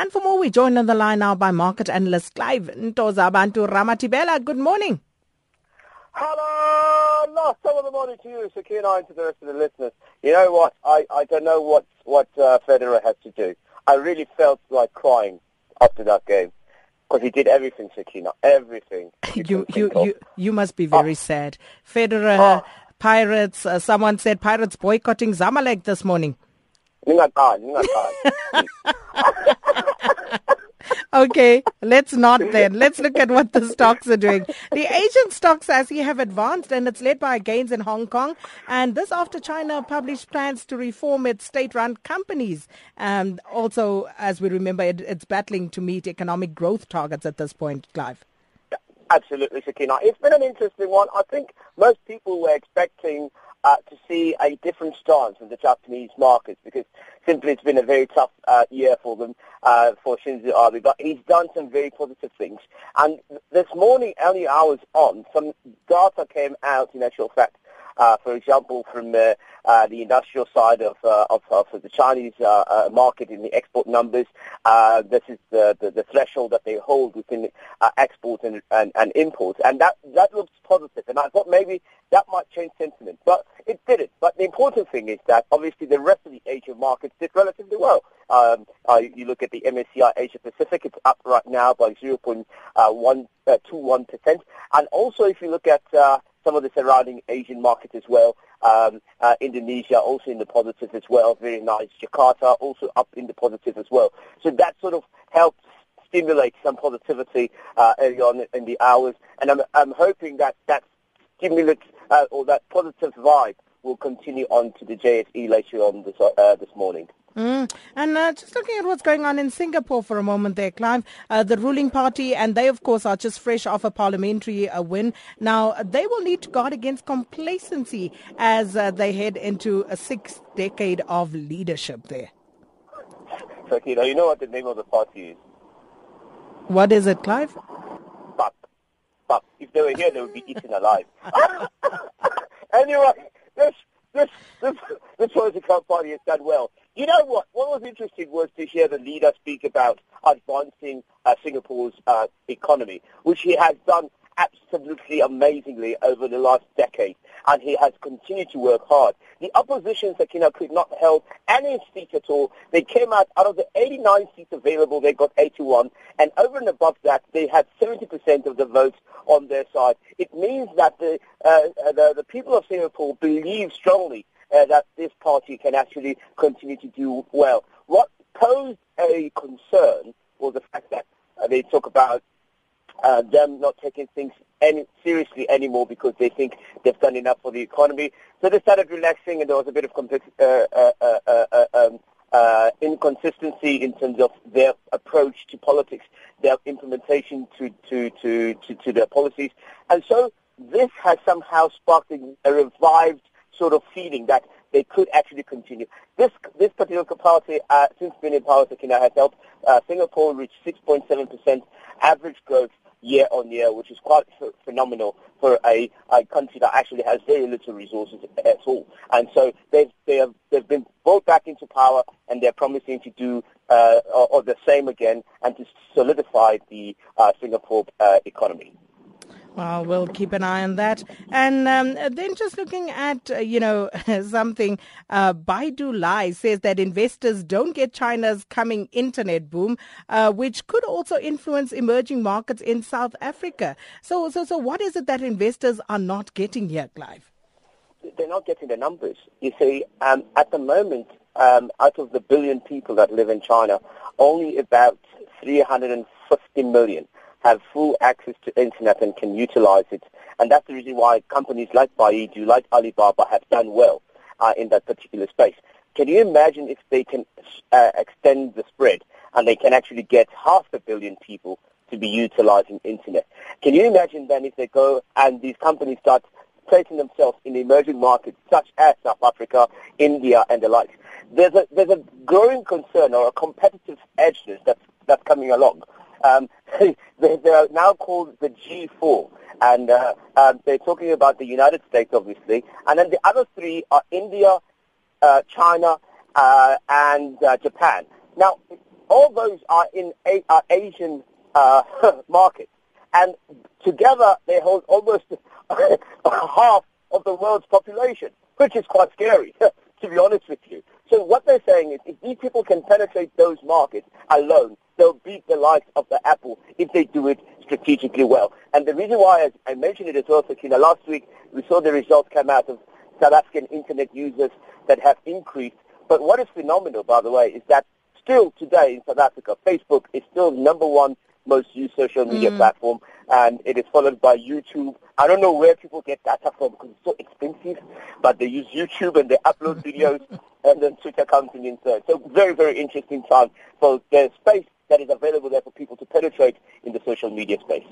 And for more, we joined on the line now by market analyst Clive Ntozabantu Ramatibela. Good morning. Hello, last some of the morning to you, Sakina, and to the rest of the listeners. You know what? I, I don't know what what uh, Federer has to do. I really felt like crying after that game because he did everything, Sakina, everything. You you, you you must be very oh. sad. Federer, oh. Pirates. Uh, someone said Pirates boycotting Zamalek this morning. okay, let's not then. Let's look at what the stocks are doing. The Asian stocks, as you have advanced, and it's led by gains in Hong Kong. And this after China published plans to reform its state-run companies. And also, as we remember, it, it's battling to meet economic growth targets at this point, Clive. Absolutely, Sakina. It's been an interesting one. I think most people were expecting uh, to see a different stance in the Japanese markets because simply it's been a very tough uh, year for them, uh, for Shinzo Abe. But he's done some very positive things. And this morning, only hours on, some data came out, in actual fact, uh, for example, from uh, uh, the industrial side of, uh, of, of, the Chinese uh, market in the export numbers. this is the, the, the, threshold that they hold within export and, and, and imports. And that, that looks positive. And I thought maybe that might change sentiment. But it didn't. But the important thing is that obviously the rest of the Asian markets did relatively well. Um, you look at the MSCI Asia Pacific, it's up right now by 0.21%. and also if you look at some of the surrounding Asian markets as well. Um, uh, Indonesia also in the positive as well, very nice. Jakarta also up in the positive as well. So that sort of helps stimulate some positivity uh, early on in the hours, and I'm, I'm hoping that that stimulate uh, or that positive vibe will continue on to the JSE later on this, uh, this morning. Mm. And uh, just looking at what's going on in Singapore for a moment there, Clive, uh, the ruling party, and they, of course, are just fresh off a parliamentary uh, win. Now, they will need to guard against complacency as uh, they head into a sixth decade of leadership there. Sakina, you know what the name of the party is? What is it, Clive? PAP. PAP. If they were here, they would be eaten alive. anyway, this, this, this, this political party has done well. You know what? What was interesting was to hear the leader speak about advancing uh, Singapore's uh, economy, which he has done absolutely amazingly over the last decade, and he has continued to work hard. The opposition, Sakina, could not hold any seat at all. They came out, out of the 89 seats available, they got 81, and over and above that, they had 70% of the votes on their side. It means that the, uh, the, the people of Singapore believe strongly uh, that this party can actually continue to do well. What posed a concern was the fact that uh, they talk about uh, them not taking things any seriously anymore because they think they've done enough for the economy. So they started relaxing, and there was a bit of uh, uh, uh um, uh, inconsistency in terms of their approach to politics, their implementation to, to, to, to, to their policies. And so this has somehow sparked a revived sort of feeling that they could actually continue. This this particular party, uh, since being in power, Sakina, has helped uh, Singapore reach 6.7% average growth year on year, which is quite f- phenomenal for a, a country that actually has very little resources at all. And so they've, they have, they've been brought back into power and they're promising to do uh, or, or the same again and to solidify the uh, Singapore uh, economy. Well, we'll keep an eye on that. And um, then just looking at, uh, you know, something, uh, Baidu Lai says that investors don't get China's coming internet boom, uh, which could also influence emerging markets in South Africa. So, so, so what is it that investors are not getting here, Clive? They're not getting the numbers. You see, um, at the moment, um, out of the billion people that live in China, only about 350 million have full access to internet and can utilize it. And that's the reason why companies like Baidu, like Alibaba have done well uh, in that particular space. Can you imagine if they can uh, extend the spread and they can actually get half a billion people to be utilizing internet? Can you imagine then if they go and these companies start placing themselves in emerging markets such as South Africa, India, and the like? There's a there's a growing concern or a competitive edge that's that's coming along um, they, they are now called the G4, and uh, um, they're talking about the United States, obviously, and then the other three are India, uh, China, uh, and uh, Japan. Now, all those are in a, are Asian uh, markets. And together they hold almost half of the world's population, which is quite scary, to be honest with you. So what they're saying is if these people can penetrate those markets alone, they'll beat the likes of the Apple if they do it strategically well. And the reason why I, I mentioned it as well, Sakina, last week we saw the results come out of South African internet users that have increased. But what is phenomenal, by the way, is that still today in South Africa, Facebook is still number one most used social media mm. platform, and it is followed by YouTube. I don't know where people get data from because it's so expensive, but they use YouTube and they upload videos, and then Twitter comes in third. So very, very interesting time. So there's space that is available there for people to penetrate in the social media space.